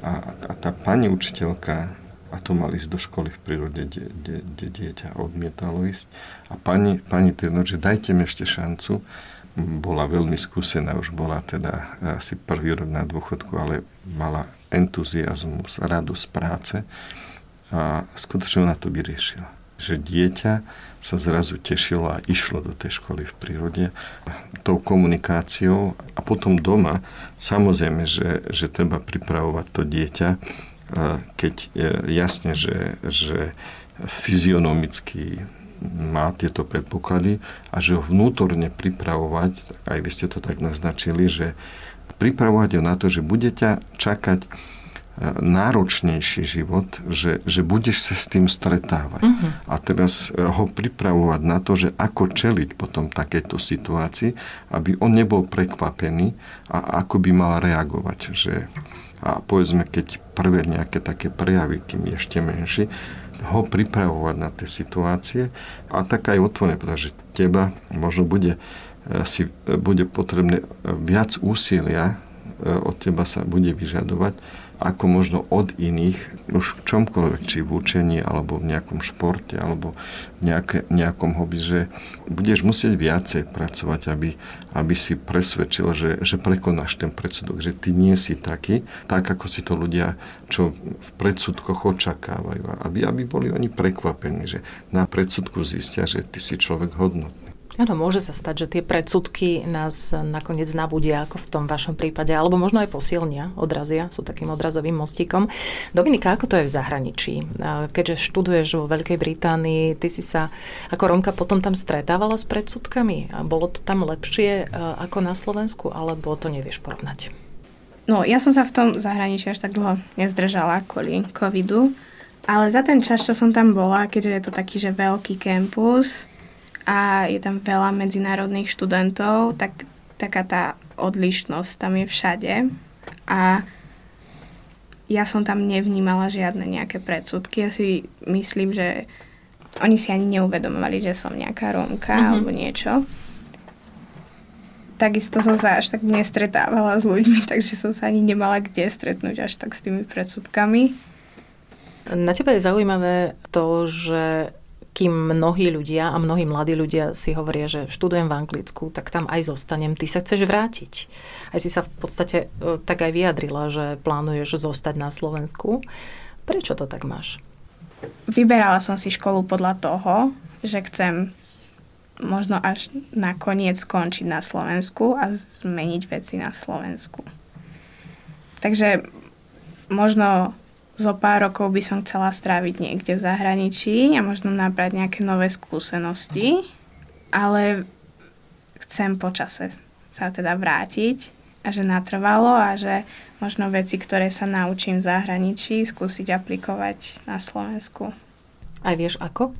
A, a tá pani učiteľka, a to mali ísť do školy v prírode, kde, kde, kde dieťa odmietalo ísť. A pani, pani Tyrno, že dajte mi ešte šancu, bola veľmi skúsená, už bola teda asi prvý rok na dôchodku, ale mala entuziasmus, radosť práce a skutočne ona to vyriešila. Že dieťa sa zrazu tešilo a išlo do tej školy v prírode tou komunikáciou a potom doma samozrejme, že, že treba pripravovať to dieťa, keď jasne, že, že fyzionomicky má tieto predpoklady a že ho vnútorne pripravovať, aj vy ste to tak naznačili, že pripravovať ho na to, že bude ťa čakať náročnejší život, že, že budeš sa s tým stretávať. Uh-huh. A teraz e, ho pripravovať na to, že ako čeliť potom takéto situácii, aby on nebol prekvapený a ako by mal reagovať. Že, a povedzme, keď prvé nejaké také prejavy, kým je ešte menší, ho pripravovať na tie situácie a tak aj otvorené, pretože teba možno bude, e, si, e, bude potrebné viac úsilia od teba sa bude vyžadovať, ako možno od iných, už v čomkoľvek, či v učení, alebo v nejakom športe, alebo v nejaké, nejakom hobby, že budeš musieť viacej pracovať, aby, aby si presvedčil, že, že prekonáš ten predsudok, že ty nie si taký, tak ako si to ľudia, čo v predsudkoch očakávajú. Aby, aby boli oni prekvapení, že na predsudku zistia, že ty si človek hodnotný. Áno, môže sa stať, že tie predsudky nás nakoniec nabudia, ako v tom vašom prípade, alebo možno aj posilnia, odrazia, sú takým odrazovým mostíkom. Dominika, ako to je v zahraničí? Keďže študuješ vo Veľkej Británii, ty si sa ako Romka potom tam stretávala s predsudkami? Bolo to tam lepšie ako na Slovensku, alebo to nevieš porovnať? No, ja som sa v tom zahraničí až tak dlho nezdržala kvôli covidu, ale za ten čas, čo som tam bola, keďže je to taký, že veľký kampus, a je tam veľa medzinárodných študentov, tak taká tá odlišnosť tam je všade. A ja som tam nevnímala žiadne nejaké predsudky. Ja si myslím, že oni si ani neuvedomovali, že som nejaká Rómka mm-hmm. alebo niečo. Takisto som sa až tak nestretávala s ľuďmi, takže som sa ani nemala kde stretnúť až tak s tými predsudkami. Na teba je zaujímavé to, že kým mnohí ľudia a mnohí mladí ľudia si hovoria, že študujem v Anglicku, tak tam aj zostanem, ty sa chceš vrátiť. Aj si sa v podstate e, tak aj vyjadrila, že plánuješ zostať na Slovensku. Prečo to tak máš? Vyberala som si školu podľa toho, že chcem možno až nakoniec skončiť na Slovensku a zmeniť veci na Slovensku. Takže možno zo pár rokov by som chcela stráviť niekde v zahraničí a možno nabrať nejaké nové skúsenosti, ale chcem počase sa teda vrátiť a že natrvalo a že možno veci, ktoré sa naučím v zahraničí, skúsiť aplikovať na Slovensku. Aj vieš ako?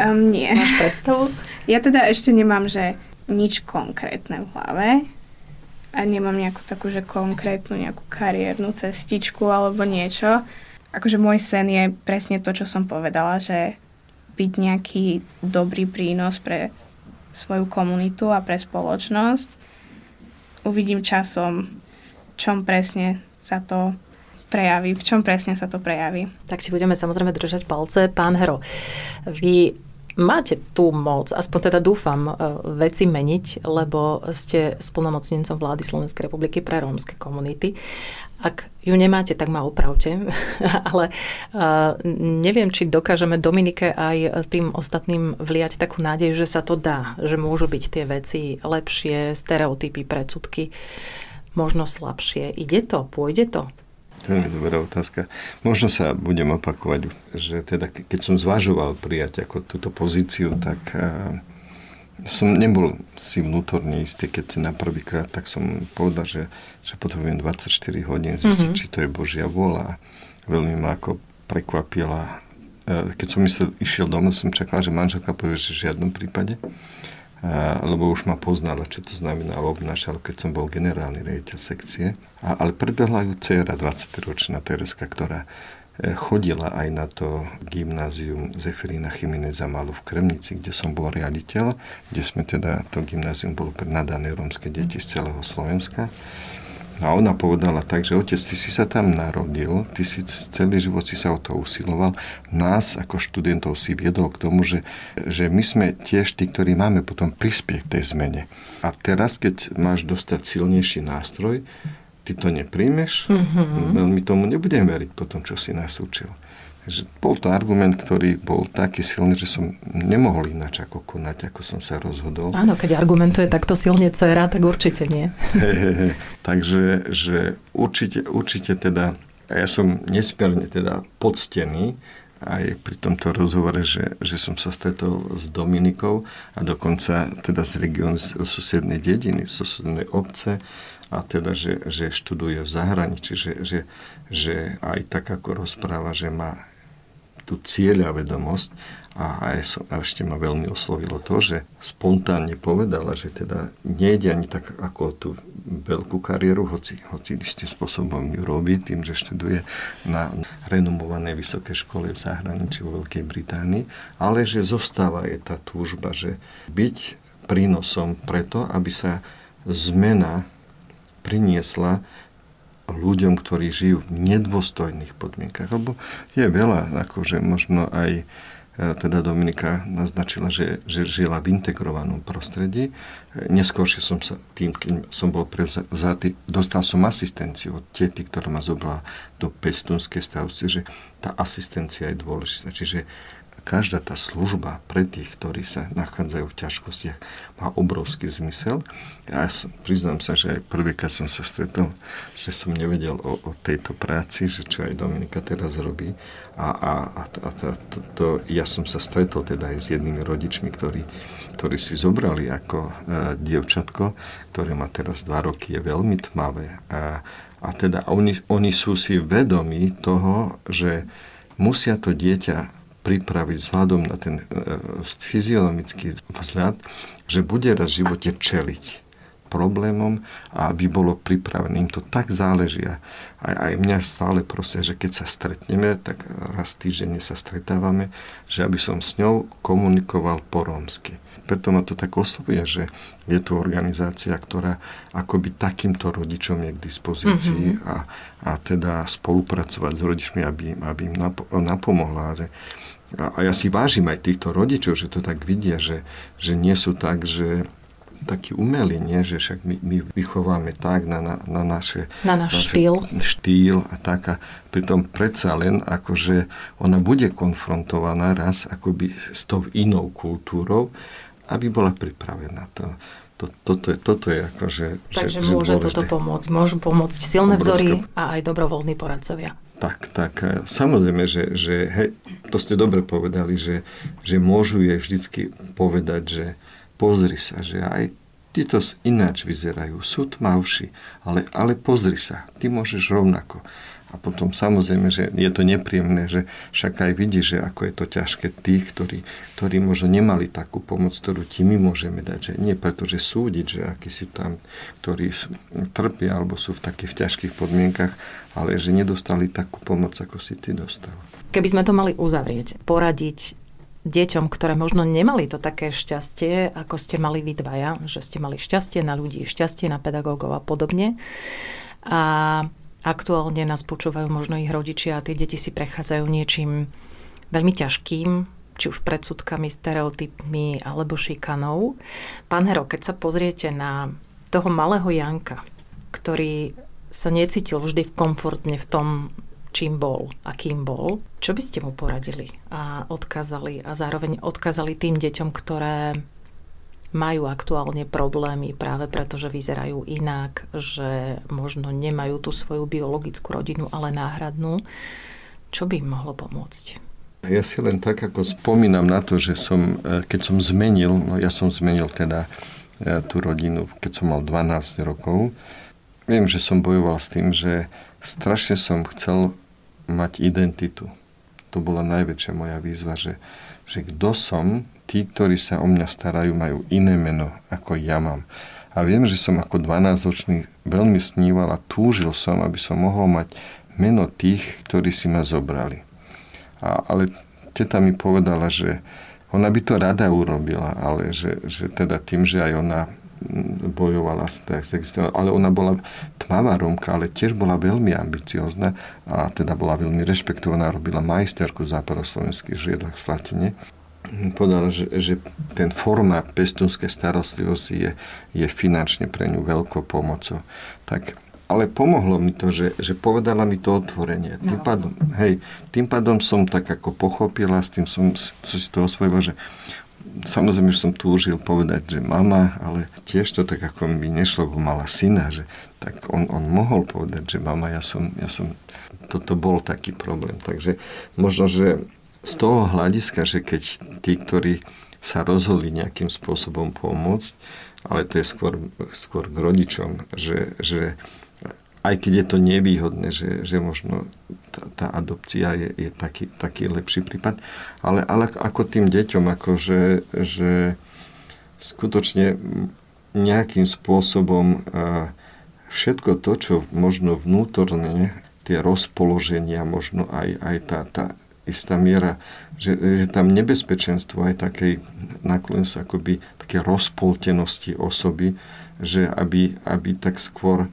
Um, nie. Máš predstavu? Ja teda ešte nemám, že nič konkrétne v hlave a nemám nejakú takú, že konkrétnu nejakú kariérnu cestičku alebo niečo akože môj sen je presne to, čo som povedala, že byť nejaký dobrý prínos pre svoju komunitu a pre spoločnosť. Uvidím časom, čom presne sa to prejaví, v čom presne sa to prejaví. Tak si budeme samozrejme držať palce. Pán Hero, vy máte tú moc, aspoň teda dúfam, e, veci meniť, lebo ste splnomocnencom vlády Slovenskej republiky pre rómske komunity. Ak ju nemáte, tak ma opravte. Ale uh, neviem, či dokážeme Dominike aj tým ostatným vliať takú nádej, že sa to dá, že môžu byť tie veci lepšie, stereotypy, predsudky, možno slabšie. Ide to? Pôjde to? Veľmi dobrá otázka. Možno sa budem opakovať, že teda keď som zvažoval prijať ako túto pozíciu, tak som nebol si vnútorne istý, keď na prvýkrát, tak som povedal, že, že potrebujem 24 hodín zistiť, mm-hmm. či to je Božia vôľa. Veľmi ma ako prekvapila. E, keď som myslel, išiel domov, som čakal, že manželka povie, že v žiadnom prípade. lebo už ma poznala, čo to znamená obnášal, keď som bol generálny rejiteľ sekcie. A, ale prebehla ju dcera, 20-ročná Tereska, ktorá e, chodila aj na to gymnázium Zeferina Chimeneza Malu v Kremnici, kde som bol riaditeľ, kde sme teda, to gymnázium bolo pre nadané rómske deti z celého Slovenska. A ona povedala tak, že otec, ty si sa tam narodil, ty si celý život si sa o to usiloval, nás ako študentov si viedol k tomu, že, že my sme tiež tí, ktorí máme potom prispieť tej zmene. A teraz, keď máš dostať silnejší nástroj, ty to nepríjmeš, mm-hmm. veľmi tomu nebudem veriť po tom, čo si nás učil. Takže bol to argument, ktorý bol taký silný, že som nemohol ináč ako konať, ako som sa rozhodol. Áno, keď argumentuje takto silne dcera, tak určite nie. He, he, he. Takže že určite, určite teda, ja som nesmierne teda poctený, aj pri tomto rozhovore, že, že som sa stretol s Dominikou a dokonca teda z regiónu susednej dediny, z susednej obce a teda, že, že študuje v zahraničí, že, že, že aj tak ako rozpráva, že má tú cieľa vedomosť a, aj a ešte ma veľmi oslovilo to, že spontánne povedala, že teda nejde ani tak ako tú veľkú kariéru, hoci, hoci istým spôsobom ju robí tým, že študuje na renomovanej vysokej škole v zahraničí vo Veľkej Británii, ale že zostáva je tá túžba, že byť prínosom preto, aby sa zmena priniesla ľuďom, ktorí žijú v nedôstojných podmienkach. Lebo je veľa, akože možno aj e, teda Dominika naznačila, že, že žila v integrovanom prostredí. Neskôršie som sa tým, keď som bol prevzatý, dostal som asistenciu od tety, ktorá ma zobrala do pestunskej stavci, že tá asistencia je dôležitá. Čiže každá tá služba pre tých, ktorí sa nachádzajú v ťažkostiach, má obrovský zmysel. Ja som, priznám sa, že aj prvýkrát som sa stretol, že som nevedel o, o tejto práci, že čo aj Dominika teraz robí. A, a, a, a to, to, to, ja som sa stretol teda aj s jednými rodičmi, ktorí, ktorí si zobrali ako e, dievčatko, ktoré má teraz dva roky, je veľmi tmavé. A, a teda oni, oni sú si vedomí toho, že musia to dieťa pripraviť vzhľadom na ten e, fyzionomický vzhľad, že bude raz v živote čeliť problémom a aby bolo pripravené. Im to tak záleží. Aj, aj mňa stále proste, že keď sa stretneme, tak raz týždenne sa stretávame, že aby som s ňou komunikoval po rómsky. Preto ma to tak oslovuje, že je tu organizácia, ktorá akoby takýmto rodičom je k dispozícii mm-hmm. a, a teda spolupracovať s rodičmi, aby, aby im napomohla. Že, a, a ja si vážim aj týchto rodičov, že to tak vidia, že, že nie sú tak, že taký umelý, nie? že však my, my vychováme tak na, na, na naše... Na náš štýl. Štýl a tak. A pritom predsa len, akože ona bude konfrontovaná raz akoby s tou inou kultúrou, aby bola pripravená. To, to, toto, je, toto je akože... Takže že, môže že toto pomôcť. Môžu pomôcť silné vzory a aj dobrovoľní poradcovia. Tak, tak. Samozrejme, že, že hej, to ste dobre povedali, že, že môžu jej vždycky povedať, že pozri sa, že aj títo ináč vyzerajú, sú tmavší, ale, ale pozri sa, ty môžeš rovnako. A potom samozrejme, že je to nepríjemné, že však aj vidíš, že ako je to ťažké tých, ktorí, ktorí možno nemali takú pomoc, ktorú ti my môžeme dať. Že nie preto, že súdiť, že akí sú tam, ktorí trpia alebo sú v takých ťažkých podmienkach, ale že nedostali takú pomoc, ako si ty dostal. Keby sme to mali uzavrieť, poradiť deťom, ktoré možno nemali to také šťastie, ako ste mali vy dvaja, že ste mali šťastie na ľudí, šťastie na pedagógov a podobne. A aktuálne nás počúvajú možno ich rodičia a tie deti si prechádzajú niečím veľmi ťažkým, či už predsudkami, stereotypmi alebo šikanou. Pán Hero, keď sa pozriete na toho malého Janka, ktorý sa necítil vždy komfortne v tom, čím bol a kým bol, čo by ste mu poradili a odkázali a zároveň odkázali tým deťom, ktoré majú aktuálne problémy práve preto, že vyzerajú inak, že možno nemajú tú svoju biologickú rodinu, ale náhradnú. Čo by im mohlo pomôcť? Ja si len tak ako spomínam na to, že som, e, keď som zmenil, no ja som zmenil teda e, tú rodinu, keď som mal 12 rokov, viem, že som bojoval s tým, že strašne som chcel mať identitu. To bola najväčšia moja výzva, že, že kto som, tí, ktorí sa o mňa starajú, majú iné meno, ako ja mám. A viem, že som ako 12-ročný veľmi sníval a túžil som, aby som mohol mať meno tých, ktorí si ma zobrali. A, ale teta mi povedala, že ona by to rada urobila, ale že, že teda tým, že aj ona bojovala s ale ona bola tmavá Rómka, ale tiež bola veľmi ambiciozná a teda bola veľmi rešpektovaná, robila majsterku západoslovenských žiedlach v Slatine. Povedala, že, že ten formát pestunskej starostlivosti je, je finančne pre ňu veľkou pomocou. Tak ale pomohlo mi to, že, že povedala mi to otvorenie. Tým no. pádom, hej, tým pádom som tak ako pochopila, s tým som si to osvojila, že samozrejme, že som túžil povedať, že mama, ale tiež to tak ako mi nešlo, bo mala syna, že tak on, on mohol povedať, že mama, ja som, ja som, toto bol taký problém. Takže možno, že z toho hľadiska, že keď tí, ktorí sa rozhodli nejakým spôsobom pomôcť, ale to je skôr, skôr k rodičom, že, že aj keď je to nevýhodné, že, že možno tá, tá adopcia je, je taký, taký lepší prípad, ale, ale ako tým deťom, ako že, že skutočne nejakým spôsobom všetko to, čo možno vnútorne, tie rozpoloženia, možno aj, aj tá, tá istá miera, že, že tam nebezpečenstvo aj takej naklonenosti akoby také rozpoltenosti osoby, že aby, aby tak skôr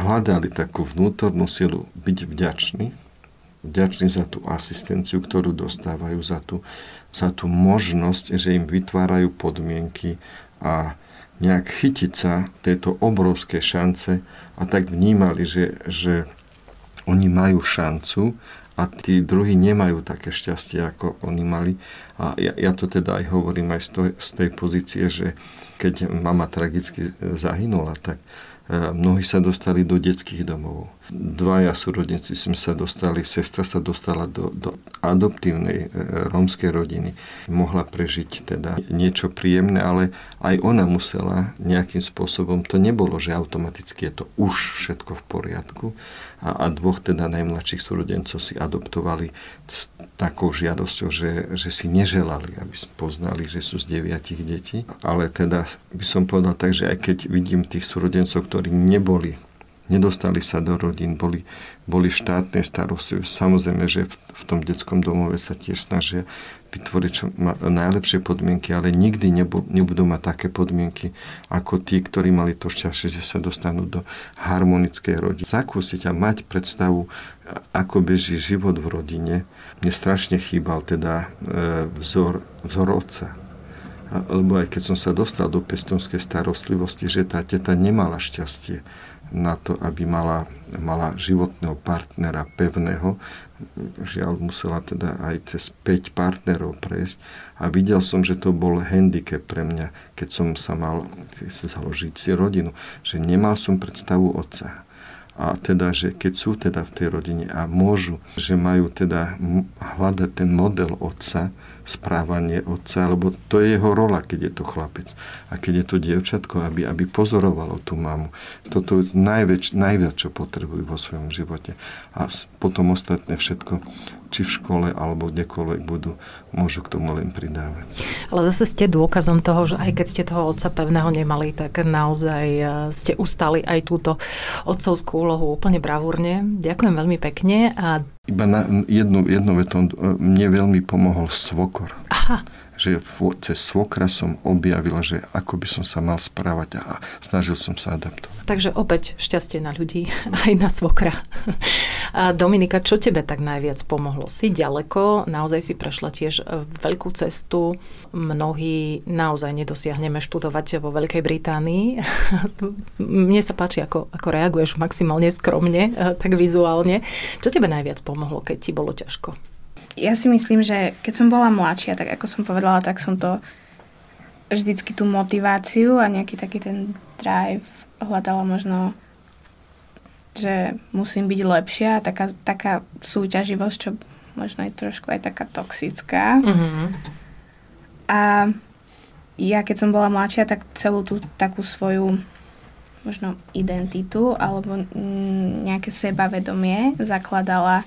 hľadali takú vnútornú silu byť vďační, vďační za tú asistenciu, ktorú dostávajú, za tú, za tú možnosť, že im vytvárajú podmienky a nejak chytiť sa tejto obrovské šance a tak vnímali, že, že oni majú šancu a tí druhí nemajú také šťastie, ako oni mali. A ja, ja to teda aj hovorím aj z, to, z tej pozície, že keď mama tragicky zahynula, tak mnohí sa dostali do detských domov. Dvaja súrodenci sme sa dostali, sestra sa dostala do, do adoptívnej e, rómskej rodiny. Mohla prežiť teda niečo príjemné, ale aj ona musela nejakým spôsobom, to nebolo, že automaticky je to už všetko v poriadku. A, a dvoch teda najmladších súrodencov si adoptovali s takou žiadosťou, že, že si neželali, aby poznali, že sú z deviatich detí. Ale teda by som povedal tak, že aj keď vidím tých súrodencov, ktorí neboli nedostali sa do rodín, boli, boli v štátnej starosti. Samozrejme, že v, v tom detskom domove sa tiež snažia vytvoriť čo, ma, najlepšie podmienky, ale nikdy nebu, nebudú mať také podmienky ako tí, ktorí mali to šťastie, že sa dostanú do harmonickej rodiny. Zakúsiť a mať predstavu, ako beží život v rodine. Mne strašne chýbal teda e, vzor, vzor otca lebo aj keď som sa dostal do pestonskej starostlivosti, že tá teta nemala šťastie na to, aby mala, mala životného partnera pevného. Žiaľ, musela teda aj cez 5 partnerov prejsť. A videl som, že to bol handicap pre mňa, keď som sa mal založiť si rodinu. Že nemal som predstavu otca a teda, že keď sú teda v tej rodine a môžu, že majú teda hľadať ten model otca, správanie otca, lebo to je jeho rola, keď je to chlapec. A keď je to dievčatko, aby, aby pozorovalo tú mamu. Toto je najväč, najviac, čo potrebujú vo svojom živote. A potom ostatné všetko či v škole alebo kdekoľvek budú, môžu k tomu len pridávať. Ale zase ste dôkazom toho, že aj keď ste toho otca pevného nemali, tak naozaj e, ste ustali aj túto otcovskú úlohu úplne bravúrne. Ďakujem veľmi pekne. A... Iba na jednu, jednu vetom mne veľmi pomohol svokor. Aha že cez svokra som objavil, že ako by som sa mal správať a snažil som sa adaptovať. Takže opäť šťastie na ľudí, aj na svokra. A Dominika, čo tebe tak najviac pomohlo? Si ďaleko, naozaj si prešla tiež veľkú cestu. Mnohí naozaj nedosiahneme študovať vo Veľkej Británii. Mne sa páči, ako, ako reaguješ maximálne skromne, tak vizuálne. Čo tebe najviac pomohlo, keď ti bolo ťažko? Ja si myslím, že keď som bola mladšia, tak ako som povedala, tak som to vždycky tú motiváciu a nejaký taký ten drive hľadala možno že musím byť lepšia a taká, taká súťaživosť, čo možno je trošku aj taká toxická. Mm-hmm. A ja keď som bola mladšia, tak celú tú takú svoju možno identitu alebo nejaké sebavedomie zakladala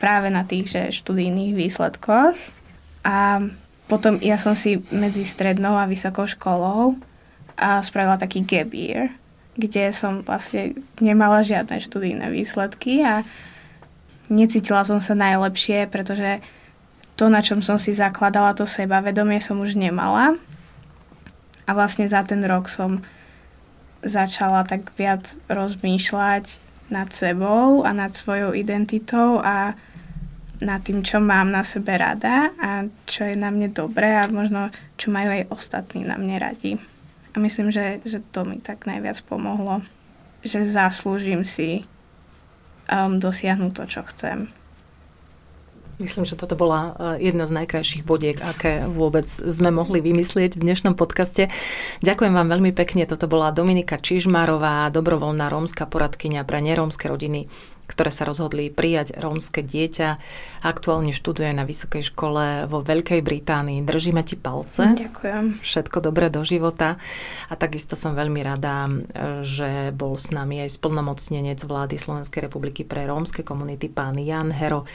práve na tých že študijných výsledkoch. A potom ja som si medzi strednou a vysokou školou a spravila taký gap year, kde som vlastne nemala žiadne študijné výsledky a necítila som sa najlepšie, pretože to, na čom som si zakladala to sebavedomie, som už nemala. A vlastne za ten rok som začala tak viac rozmýšľať nad sebou a nad svojou identitou a nad tým, čo mám na sebe rada a čo je na mne dobré a možno čo majú aj ostatní na mne radi. A myslím, že, že to mi tak najviac pomohlo, že zaslúžim si um, dosiahnuť to, čo chcem. Myslím, že toto bola eh, jedna z najkrajších bodiek, aké vôbec sme mohli vymyslieť v dnešnom podcaste. Ďakujem vám veľmi pekne. Toto bola Dominika Čižmarová, dobrovoľná rómska poradkynia pre nerómske rodiny ktoré sa rozhodli prijať rómske dieťa. Aktuálne študuje na vysokej škole vo Veľkej Británii. Držíme ti palce. Ďakujem. Všetko dobré do života. A takisto som veľmi rada, že bol s nami aj splnomocnenec vlády Slovenskej republiky pre rómske komunity, pán Jan Hero.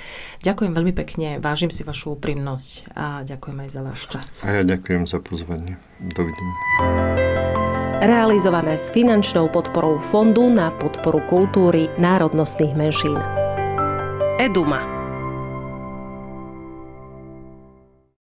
Ďakujem veľmi pekne, vážim si vašu úprimnosť a ďakujem aj za váš čas. A ja ďakujem za pozvanie. Dovidenia realizované s finančnou podporou Fondu na podporu kultúry národnostných menšín. Eduma